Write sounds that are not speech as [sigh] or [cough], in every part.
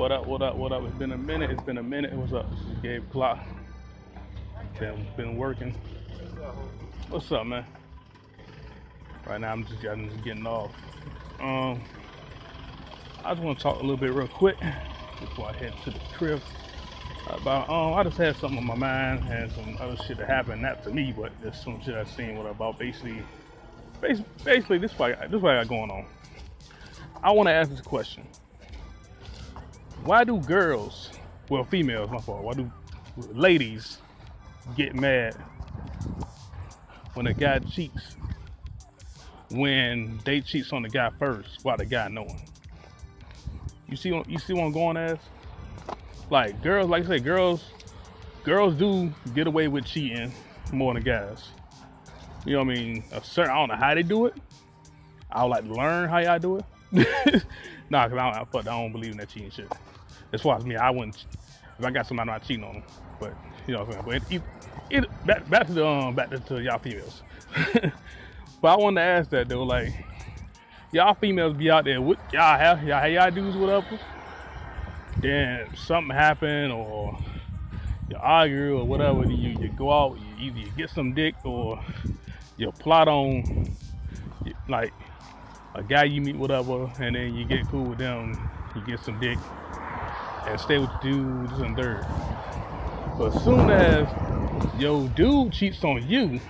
What up, what up, what up? It's been a minute, it's been a minute. What's up? Is Gabe Clock. Been, been working. What's up, man? Right now I'm just, I'm just getting off. Um, I just want to talk a little bit real quick before I head to the crib about um I just had something on my mind and some other shit that happened not to me but there's some shit I seen what about basically basically, basically this why this I got going on. I want to ask this question. Why do girls, well females, my fault, why do ladies get mad when a guy cheats when they cheats on the guy first while the guy knowing? You see you see what I'm going as? like girls, like I say, girls, girls do get away with cheating more than guys. You know what I mean? A certain, I don't know how they do it. I would like to learn how y'all do it. Nah, cause I don't, I don't believe in that cheating shit. As far as me, I wouldn't. If I got somebody, I'm not cheating on them. But you know what I'm saying. But it, it back, back to the um, back to, to y'all females. [laughs] but I wanted to ask that though, like y'all females be out there, what y'all have y'all, have y'all dudes whatever then something happened or you argue or whatever, you, you go out, you either you get some dick or you plot on like a guy you meet, whatever, and then you get cool with them, you get some dick and stay with dudes and third. But as soon as yo dude cheats on you,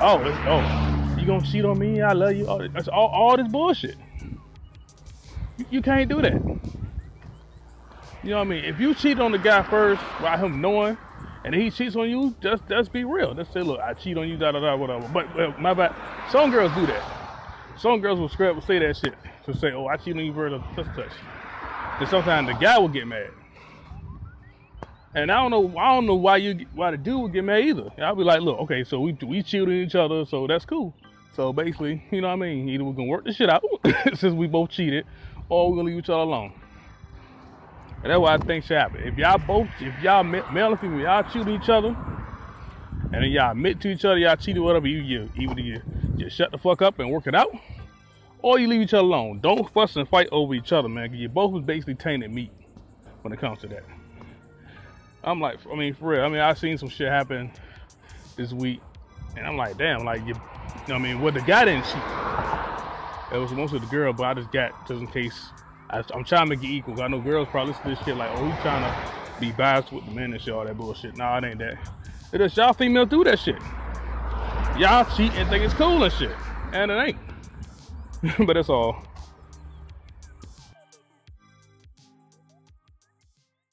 oh, it's, oh, you gonna cheat on me? I love you. All, that's all, all this bullshit. You, you can't do that. You know what I mean? If you cheat on the guy first without him knowing, and he cheats on you, just just be real. Just say, look, I cheat on you, da da da, whatever. But, but my bad. Some girls do that. Some girls will scrap will say that shit to say, oh, I cheat on you first, such touch. And sometimes the guy will get mad. And I don't know, I don't know why you why the dude would get mad either. I'll be like, look, okay, so we we cheated each other, so that's cool. So basically, you know what I mean? Either we're gonna work this shit out [coughs] since we both cheated, or we're gonna leave each other alone. And that's what I think should happen. If y'all both, if y'all male and female, y'all cheating each other, and then y'all admit to each other y'all cheated, whatever, you, you either you just shut the fuck up and work it out, or you leave each other alone. Don't fuss and fight over each other, man. You both is basically tainted meat when it comes to that. I'm like, I mean, for real. I mean, I seen some shit happen this week, and I'm like, damn, like you, you know I mean, well, the guy didn't cheat. It was mostly the girl, but I just got just in case I, am trying to it equal. I know girls probably listen to this shit like, oh, he's trying to be biased with the men and shit, all that bullshit. Nah, it ain't that. It is y'all female do that shit. Y'all cheat and think it's cool and shit. And it ain't. [laughs] but that's all.